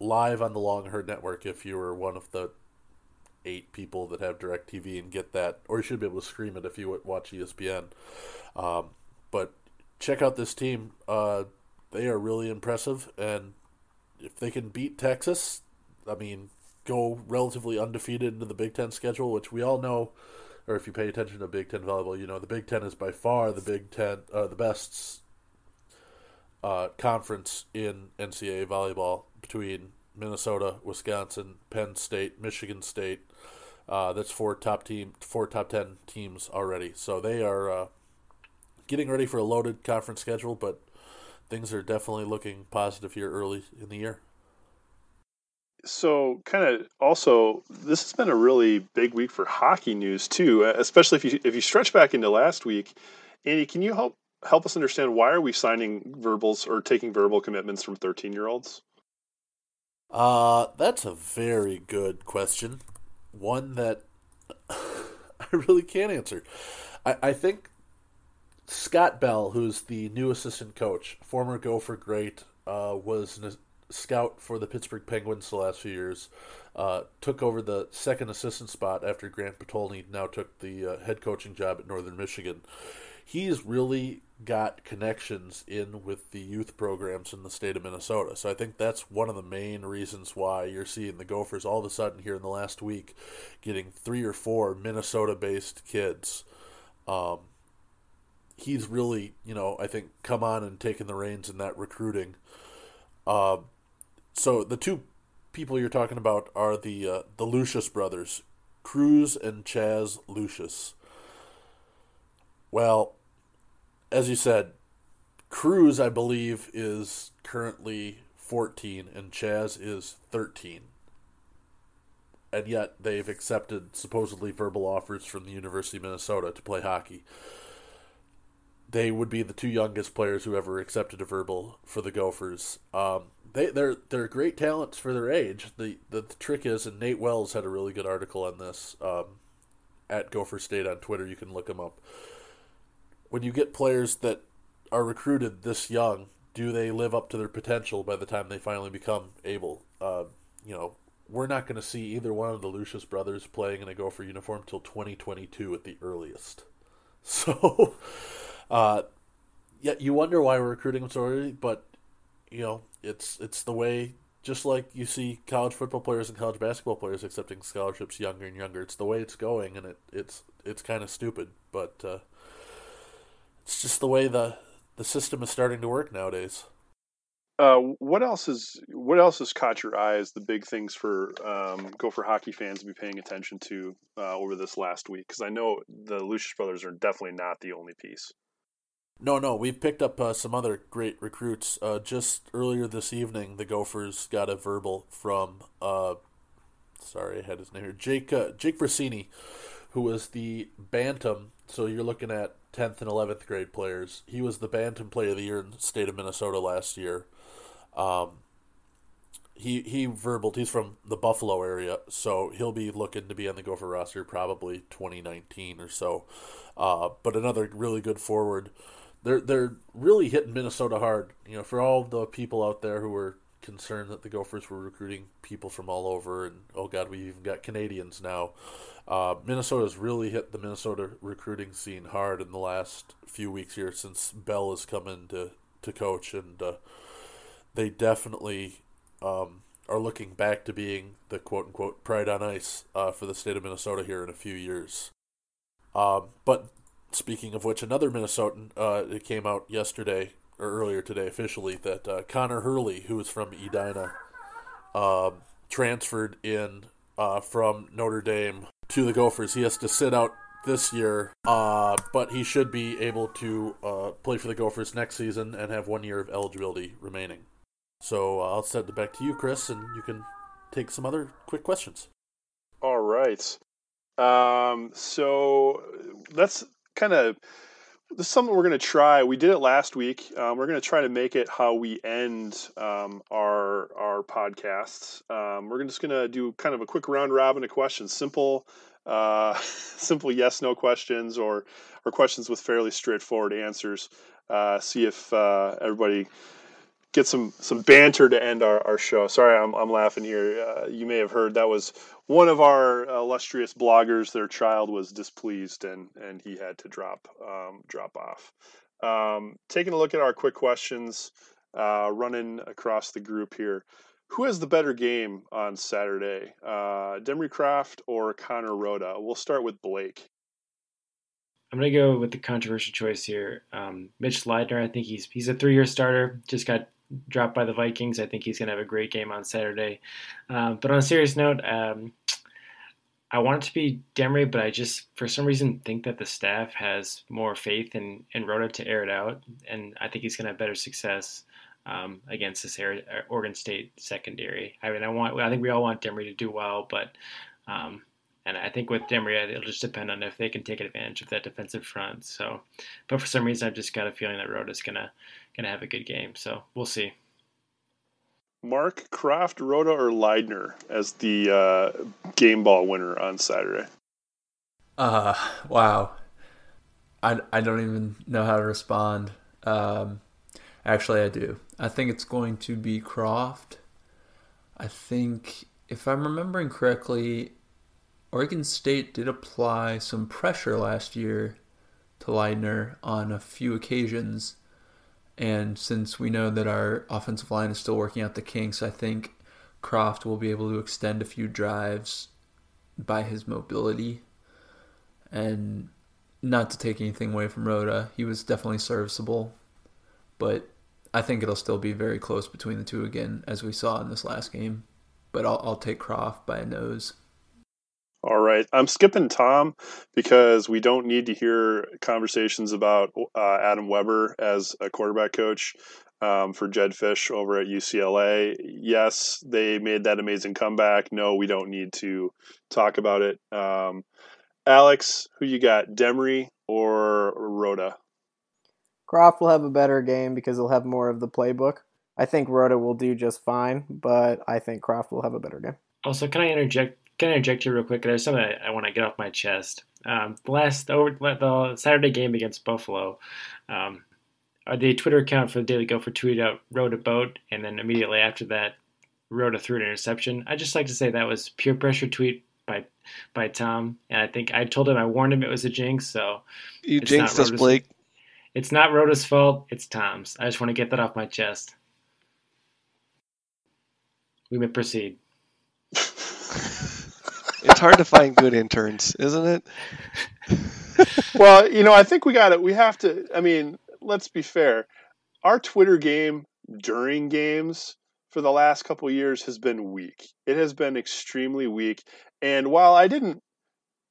live on the Longhorn Network. If you were one of the eight people that have DirecTV and get that, or you should be able to scream it if you watch ESPN. Um, but check out this team. Uh, they are really impressive, and if they can beat Texas, I mean, go relatively undefeated into the Big Ten schedule, which we all know, or if you pay attention to Big Ten volleyball, you know the Big Ten is by far the Big Ten, uh, the best uh, conference in NCAA volleyball between Minnesota, Wisconsin, Penn State, Michigan State. Uh, that's four top team, four top ten teams already. So they are uh, getting ready for a loaded conference schedule, but things are definitely looking positive here early in the year. So, kind of also, this has been a really big week for hockey news too. Especially if you if you stretch back into last week, Andy, can you help help us understand why are we signing verbals or taking verbal commitments from thirteen year olds? Uh, that's a very good question. One that *laughs* I really can't answer. I, I think Scott Bell, who's the new assistant coach, former Gopher great, uh, was scout for the Pittsburgh Penguins the last few years. Uh, took over the second assistant spot after Grant Potulny now took the uh, head coaching job at Northern Michigan. He's really got connections in with the youth programs in the state of Minnesota. So I think that's one of the main reasons why you're seeing the Gophers all of a sudden here in the last week getting three or four Minnesota based kids. Um, he's really, you know, I think come on and taken the reins in that recruiting. Uh, so the two people you're talking about are the uh, the Lucius brothers, Cruz and Chaz Lucius. Well, as you said, Cruz, I believe, is currently 14 and Chaz is 13. And yet they've accepted supposedly verbal offers from the University of Minnesota to play hockey they would be the two youngest players who ever accepted a verbal for the Gophers. Um, they they're they're great talents for their age. The, the, the trick is, and Nate Wells had a really good article on this um, at Gopher State on Twitter. You can look them up. When you get players that are recruited this young, do they live up to their potential by the time they finally become able? Uh, you know, we're not going to see either one of the Lucius brothers playing in a Gopher uniform till 2022 at the earliest. *laughs* So uh, yeah, you wonder why we're recruiting them so early, but you know, it's it's the way. Just like you see college football players and college basketball players accepting scholarships younger and younger, it's the way it's going, and it it's it's kind of stupid, but uh, it's just the way the the system is starting to work nowadays. Uh, what else is what else has caught your eye as the big things for um, Gopher hockey fans to be paying attention to uh, over this last week? Because I know the Lucius brothers are definitely not the only piece. No, no, we've picked up uh, some other great recruits. Uh, just earlier this evening, the Gophers got a verbal from, uh, sorry, I had his name here, Jake uh, Jake Versini, who was the Bantam. So you're looking at 10th and 11th grade players. He was the Bantam Player of the Year in the state of Minnesota last year. Um, he he verbaled he's from the Buffalo area, so he'll be looking to be on the Gopher roster probably 2019 or so. Uh, but another really good forward. They're they're really hitting Minnesota hard. You know, for all the people out there who were concerned that the Gophers were recruiting people from all over, and oh god, we even got Canadians now. Uh, Minnesota's really hit the Minnesota recruiting scene hard in the last few weeks here since Bell has come in to, to coach, and uh, they definitely um, are looking back to being the quote unquote pride on ice uh, for the state of Minnesota here in a few years. Um, but speaking of which, another Minnesotan, uh, it came out yesterday or earlier today officially that uh, Connor Hurley, who is from Edina, um, transferred in uh, from Notre Dame to the Gophers. He has to sit out this year, uh, but he should be able to uh, play for the Gophers next season and have one year of eligibility remaining. So I'll send it back to you, Chris, and you can take some other quick questions. All right. Um, so that's kind of this is something we're going to try. We did it last week. Um, we're going to try to make it how we end um, our our podcasts. Um, we're just going to do kind of a quick round robin of questions, simple, uh, *laughs* simple yes no questions, or or questions with fairly straightforward answers. Uh, see if uh, everybody get some some banter to end our, our show. Sorry, I'm, I'm laughing here. Uh, you may have heard that was one of our illustrious bloggers. Their child was displeased and and he had to drop um, drop off. Um, taking a look at our quick questions, uh, running across the group here. Who has the better game on Saturday, uh, Demery Croft or Connor Rhoda? We'll start with Blake. I'm gonna go with the controversial choice here. Um, Mitch Leidner, I think he's he's a three-year starter. Just got dropped by the Vikings. I think he's going to have a great game on Saturday. Um, but on a serious note, um, I want it to be Demery, but I just, for some reason, think that the staff has more faith in, in Rhoda to air it out. And I think he's going to have better success um, against this uh, Oregon State secondary. I mean, I want, I think we all want Demery to do well, but, um, and I think with Demery, it'll just depend on if they can take advantage of that defensive front. So, but for some reason, I've just got a feeling that Rhoda's going to going to have a good game. So we'll see. Mark Croft, Rhoda, or Leidner as the uh, game ball winner on Saturday? Uh, wow. I, I don't even know how to respond. Um, actually, I do. I think it's going to be Croft. I think, if I'm remembering correctly, Oregon State did apply some pressure last year to Leidner on a few occasions. And since we know that our offensive line is still working out the kinks, I think Croft will be able to extend a few drives by his mobility. And not to take anything away from Rhoda, he was definitely serviceable. But I think it'll still be very close between the two again, as we saw in this last game. But I'll, I'll take Croft by a nose. All right. I'm skipping Tom because we don't need to hear conversations about uh, Adam Weber as a quarterback coach um, for Jedd Fisch over at UCLA. Yes, they made that amazing comeback. No, we don't need to talk about it. Um, Alex, who you got, Demery or Rhoda? Croft will have a better game because he'll have more of the playbook. I think Rhoda will do just fine, but I think Croft will have a better game. Also, can I interject can I interject here real quick? There's something I, I want to get off my chest. Um, the last over the Saturday game against Buffalo, um, uh, the Twitter account for the Daily Gopher tweeted out "rode a boat," and then immediately after that, wrote a threw an interception. I just like to say that was pure pressure tweet by by Tom, and I think I told him I warned him it was a jinx. So you jinxed us, Blake. It's not Rhoda's fault. It's Tom's. I just want to get that off my chest. We may proceed. *laughs* Hard to find good interns, isn't it? *laughs* well, you know, I think we got it. We have to. I mean, let's be fair. Our Twitter game during games for the last couple years has been weak. It has been extremely weak. And while I didn't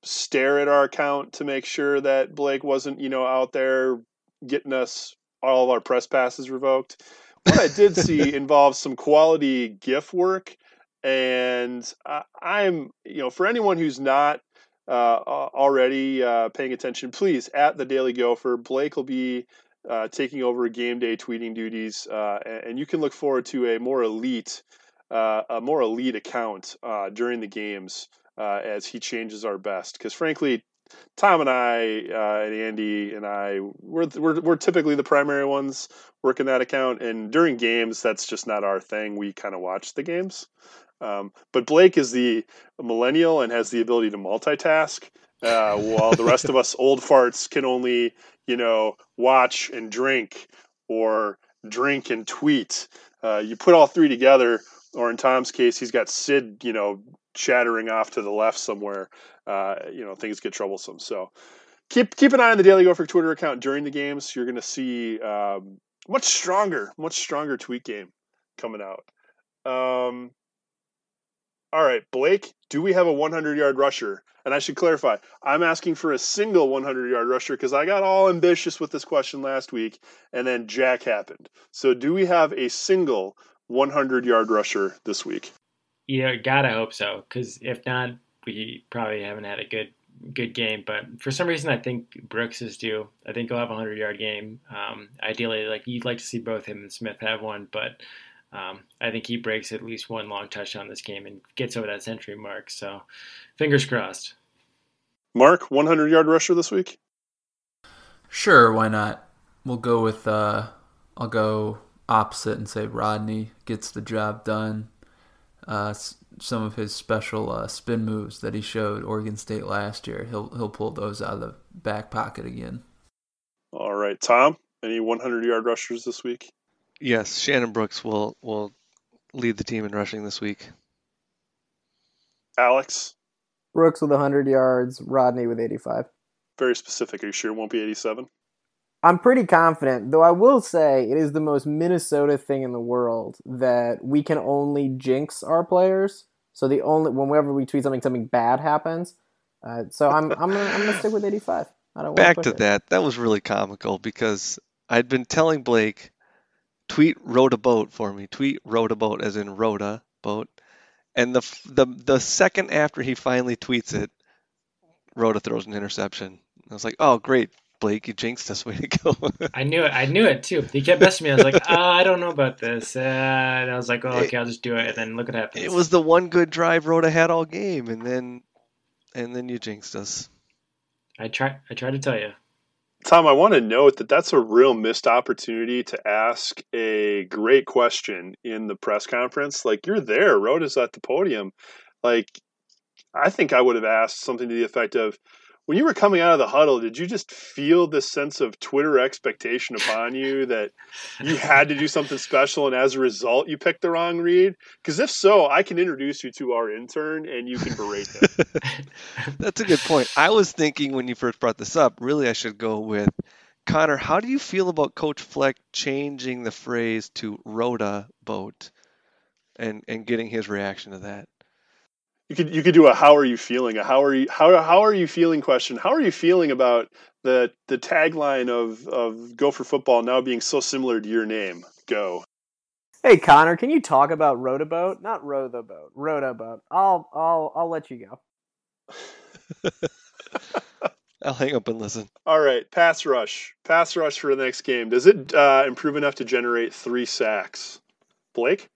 stare at our account to make sure that Blake wasn't, you know, out there getting us all of our press passes revoked, what I did see *laughs* involves some quality GIF work and I, I'm, you know, for anyone who's not uh, already uh, paying attention, please at the Daily Gopher. Blake will be uh, taking over game day tweeting duties, uh, and you can look forward to a more elite, uh, a more elite account uh, during the games as he changes our best. Because frankly, Tom and I and Andy and I, we're, we're we're typically the primary ones working that account, and during games, that's just not our thing. We kind of watch the games. Um, but Blake is the millennial and has the ability to multitask, uh, while the rest of us old farts can only, you know, watch and drink or drink and tweet. Uh, you put all three together, or in Tom's case, he's got Sid, you know, chattering off to the left somewhere. Uh, you know, things get troublesome. So keep keep an eye on the Daily Gopher Twitter account during the games. You're going to see um, much stronger, much stronger tweet game coming out. Um, all right, Blake, do we have a 100 yard rusher? And I should clarify, I'm asking for a single 100 yard rusher because I got all ambitious with this question last week and then Jack happened. So, do we have a single 100 yard rusher this week? Yeah, gotta hope so. Because if not, we probably haven't had a good good game. But for some reason, I think Brooks is due. I think he'll have a 100 yard game. Um, ideally, like you'd like to see both him and Smith have one, but um, I think he breaks at least one long touchdown this game and gets over that century mark. So, fingers crossed. Mark, 100 yard rusher this week? Sure, why not? We'll go with, uh, I'll go opposite and say Rodney gets the job done. Uh, some of his special uh, spin moves that he showed Oregon State last year, he'll he'll pull those out of the back pocket again. All right, Tom, any 100 yard rushers this week? Yes, Shannon Brooks will will lead the team in rushing this week. Alex. Brooks with 100 yards, Rodney with 85. Very specific. Are you sure it won't be 87? I'm pretty confident, though I will say it is the most Minnesota thing in the world that we can only jinx our players. So the only whenever we tweet something, something bad happens. Uh, so I'm I'm gonna, I'm gonna stick with 85. I don't Back to it. that. That was really comical because I'd been telling Blake tweet rode a boat for me. Tweet rode a boat as in Rhoda boat. And the the the second after he finally tweets it, Rhoda throws an interception. I was like, "Oh, great, Blake, you jinxed us. *laughs* Way to go!" I knew it. I knew it too. He kept messing me. I was like, uh, "I don't know about this," uh, and I was like, "Oh, okay, I'll just do it." And then look what happened. It was the one good drive Rhoda had all game, and then and then you jinxed us. I try. I tried to tell you. Tom, I want to note that that's a real missed opportunity to ask a great question in the press conference. Like you're there, Rhoda's at the podium. Like I think I would have asked something to the effect of, when you were coming out of the huddle, did you just feel this sense of Twitter expectation upon you that you had to do something special, and as a result, you picked the wrong read? Because if so, I can introduce you to our intern, and you can berate him. *laughs* That's a good point. I was thinking when you first brought this up, really, I should go with Connor. How do you feel about Coach Fleck changing the phrase to "Rhoda boat" and and getting his reaction to that? You could you could do a how are you feeling a how are you how how are you feeling question. How are you feeling about the the tagline of of Gopher football now being so similar to your name? Go. Hey connor can you talk about row the boat not row the boat row the boat i'll i'll i'll let you go. *laughs* I'll hang up and listen. All right pass rush. Pass rush for the next game. Does it uh, improve enough to generate three sacks? Blake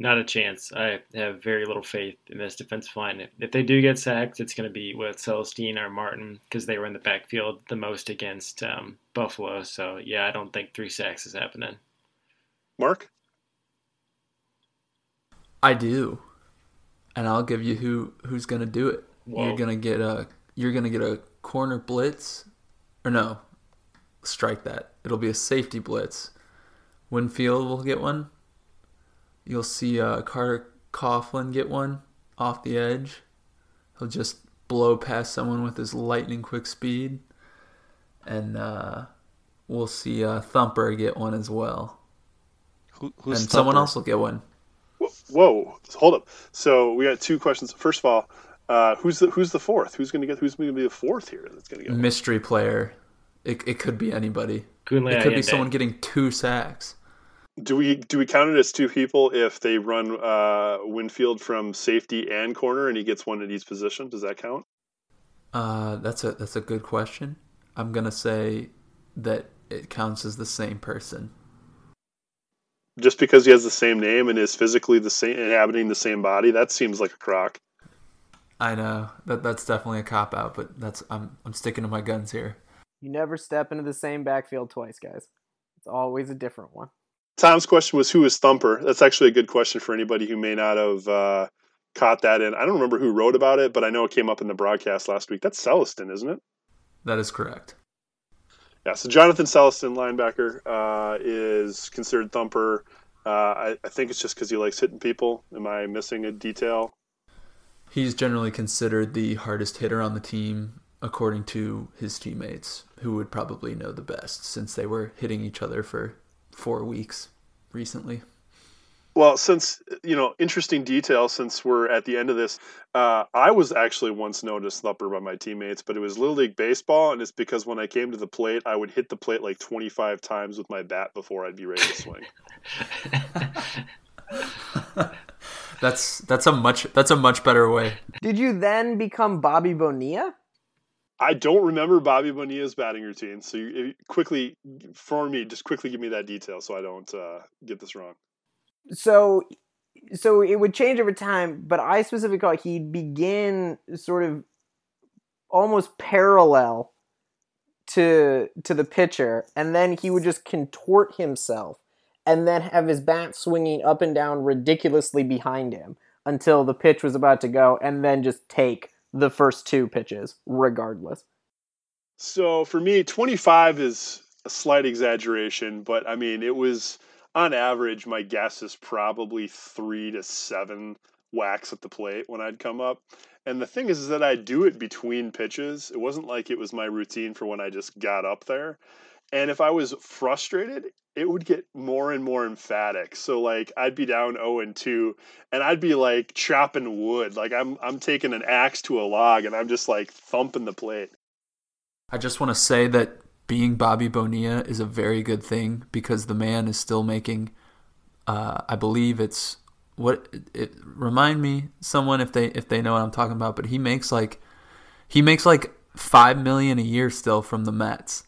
not a chance. I have very little faith in this defensive line. If they do get sacked, it's going to be with Celestin or Martin because they were in the backfield the most against um, Buffalo. So, yeah, I don't think three sacks is happening. Mark? I do. And I'll give you who who's going to do it. Whoa. You're going to get a you're going to get a corner blitz or no. Strike that. It'll be a safety blitz. Winfield will get one You'll see uh, Carter Coughlin get one off the edge. He'll just blow past someone with his lightning quick speed. And uh, we'll see uh, Thumper get one as well. Who, and Thumper? someone else will get one. Whoa, hold up. So we got two questions. First of all, uh, who's the who's the fourth? Who's going to get? Who's going to be the fourth here? That's going to get mystery one? player. It, it could be anybody. it could be someone getting two sacks. Do we do we count it as two people if they run uh, Winfield from safety and corner and he gets one at each position? Does that count? Uh, that's a that's a good question. I'm gonna say that it counts as the same person. Just because he has the same name and is physically the same, inhabiting the same body, that seems like a crock. I know that that's definitely a cop out, but that's I'm I'm sticking to my guns here. You never step into the same backfield twice, guys. It's always a different one. Tom's question was who is Thumper? That's actually a good question for anybody who may not have uh, caught that in. I don't remember who wrote about it, but I know it came up in the broadcast last week. That's Celestin, isn't it? That is correct. Yeah, so Jonathan Celestin, linebacker, uh, is considered Thumper. Uh, I, I, think it's just because he likes hitting people. Am I missing a detail? He's generally considered the hardest hitter on the team, according to his teammates, who would probably know the best since they were hitting each other for four weeks recently. Well, since you know, interesting detail. Since we're at the end of this, uh, I was actually once known as Thumper by my teammates, but it was Little League baseball, and it's because when I came to the plate, I would hit the plate like twenty five times with my bat before I'd be ready to swing. *laughs* that's that's a much that's a much better way. Did you then become Bobby Bonilla? I don't remember Bobby Bonilla's batting routine, so you, quickly for me, just quickly give me that detail so I don't uh, get this wrong. So, so it would change over time, but I specifically call he'd begin sort of almost parallel to to the pitcher, and then he would just contort himself, and then have his bat swinging up and down ridiculously behind him until the pitch was about to go, and then just take the first two pitches, regardless. So for me, 25 is a slight exaggeration, but I mean, it was on average, my guess is probably three to seven whacks at the plate when I'd come up. And the thing is, is that I do it between pitches. It wasn't like it was my routine for when I just got up there. And if I was frustrated, it would get more and more emphatic. So like I'd be down 0 and 2 and I'd be like chopping wood. Like I'm I'm taking an axe to a log and I'm just like thumping the plate. I just want to say that being Bobby Bonilla is a very good thing because the man is still making uh, I believe it's what it, remind me someone if they if they know what I'm talking about, but he makes like he makes like 5 million a year still from the Mets.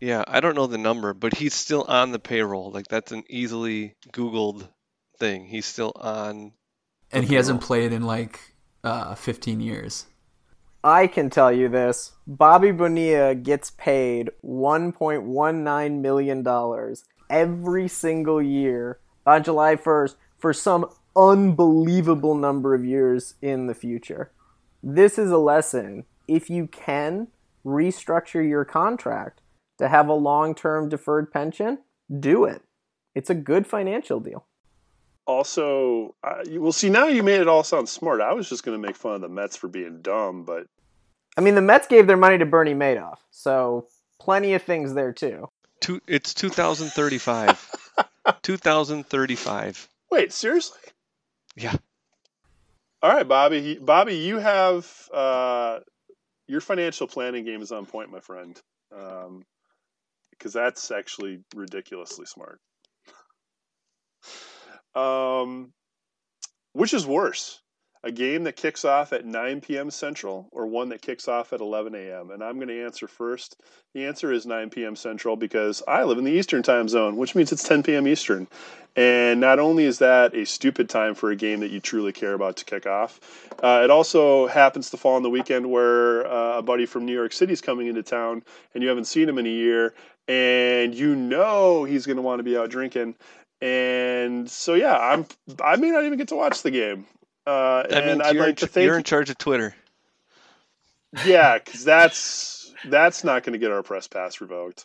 Yeah, I don't know the number, but he's still on the payroll. Like that's an easily Googled thing. He's still on. And he payroll. hasn't played in like uh, 15 years. I can tell you this: Bobby Bonilla gets paid 1.19 million dollars every single year on July 1st for some unbelievable number of years in the future. This is a lesson. If you can restructure your contract to have a long term deferred pension, do it. It's a good financial deal. Also, uh, well, see, now you made it all sound smart. I was just going to make fun of the Mets for being dumb, but. I mean, the Mets gave their money to Bernie Madoff, so plenty of things there, too. Two, it's 2035. *laughs* 2035. Wait, seriously? Yeah. All right, Bobby. Bobby, you have uh, your financial planning game is on point, my friend. Um, because that's actually ridiculously smart. um, which is worse, a game that kicks off at 9 p.m. Central or one that kicks off at 11 a.m.? And I'm going to answer first. The answer is 9 p.m. Central because I live in the Eastern time zone, which means it's 10 p.m. Eastern. And not only is that a stupid time for a game that you truly care about to kick off, uh, it also happens to fall on the weekend where uh, a buddy from New York City is coming into town and you haven't seen him in a year, and you know he's going to want to be out drinking. And so, yeah, I'm. I may not even get to watch the game. Uh, that and I'd like to think you're in charge of Twitter. Yeah, because *laughs* that's that's not going to get our press pass revoked.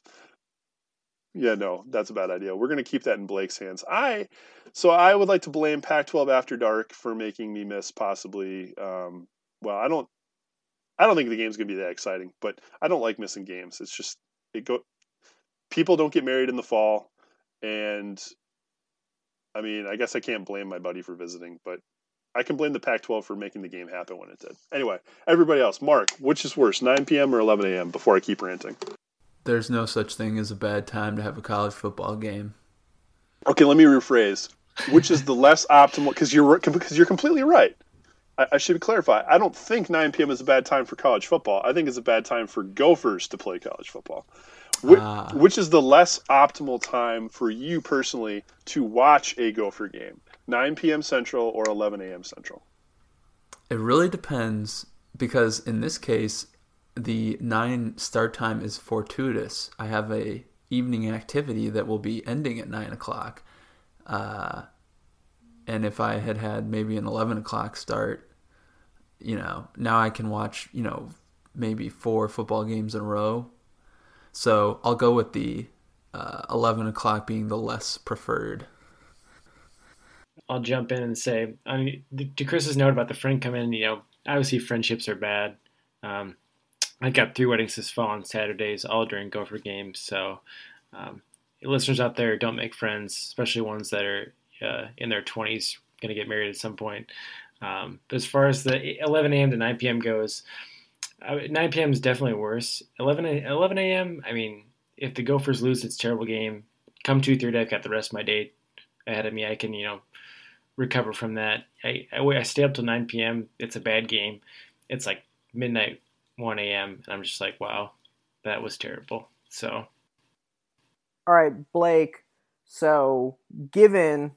Yeah, no, that's a bad idea. We're going to keep that in Blake's hands. I so I would like to blame Pac-12 After Dark for making me miss possibly. Um, well, I don't. I don't think the game's going to be that exciting, but I don't like missing games. It's just it go people don't get married in the fall, and I mean, I guess I can't blame my buddy for visiting, but I can blame the Pac-12 for making the game happen when it did. Anyway, everybody else, Mark, which is worse, 9 p.m. or 11 a.m. Before I keep ranting. There's no such thing as a bad time to have a college football game. Okay, let me rephrase. Which is the less optimal? Because you're because you're completely right. I, I, should clarify. I don't think 9 p.m. is a bad time for college football. I think it's a bad time for Gophers to play college football. Which, Ah. which is the less optimal time for you personally to watch a Gopher game? 9 p.m. Central or 11 a.m. Central? It really depends because in this case, the nine start time is fortuitous. I have a evening activity that will be ending at nine o'clock, uh, and if I had had maybe an eleven o'clock start, you know, now I can watch you know maybe four football games in a row. So I'll go with the uh, eleven o'clock being the less preferred. I'll jump in and say, I mean, to Chris's note about the friend coming in, you know, obviously friendships are bad. Um, I got three weddings this fall on Saturdays, all during Gopher games. So, um, listeners out there, don't make friends, especially ones that are uh, in their 20s, going to get married at some point. Um, but as far as the 11 a.m. to 9 p.m. goes, uh, 9 p.m. is definitely worse. 11 a, 11 a.m. I mean, if the Gophers lose, it's terrible game. Come 2:30, I've got the rest of my day ahead of me. I can, you know, recover from that. I, I, I stay up till 9 p.m. It's a bad game. It's like midnight, 1 a.m. And I'm just like, wow, that was terrible. So All right, Blake. So, given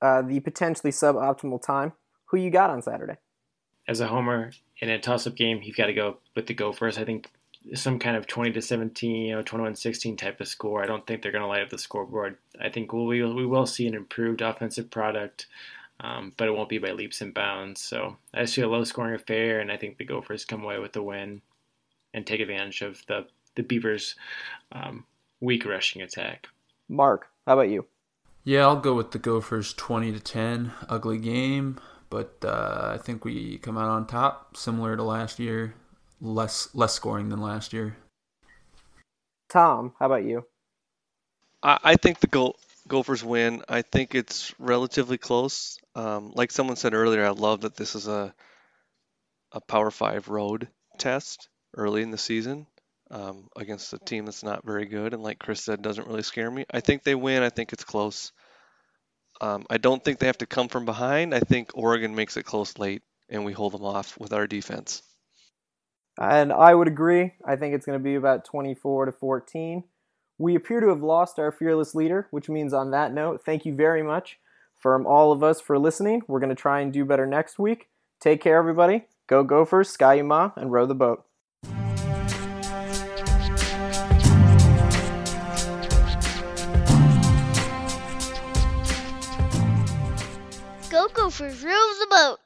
uh, the potentially suboptimal time, who you got on Saturday? as a homer in a toss-up game, you've got to go with the Gophers. I think some kind of 20 to 17, you know, 21-16 type of score. I don't think they're going to light up the scoreboard. I think we will, we will see an improved offensive product, um, but it won't be by leaps and bounds. So I see a low-scoring affair, and I think the Gophers come away with the win and take advantage of the the Beavers' um, weak rushing attack. Mark, how about you? Yeah, I'll go with the Gophers 20 to 10. Ugly game, but uh, I think we come out on top, similar to last year. Less less scoring than last year. Tom, how about you? I, I think the Go- Gophers win. I think it's relatively close. Um, like someone said earlier, I love that this is a a Power Five road test early in the season um, against a team that's not very good, and like Chris said, doesn't really scare me. I think they win. I think it's close. Um, I don't think they have to come from behind. I think Oregon makes it close late, and we hold them off with our defense. And I would agree. I think it's going to be about 24 to 14. We appear to have lost our fearless leader, which means on that note, thank you very much from all of us for listening. We're going to try and do better next week. Take care, everybody. Go Gophers, Ski-U-Mah, and row the boat. Go Gophers, row the boat.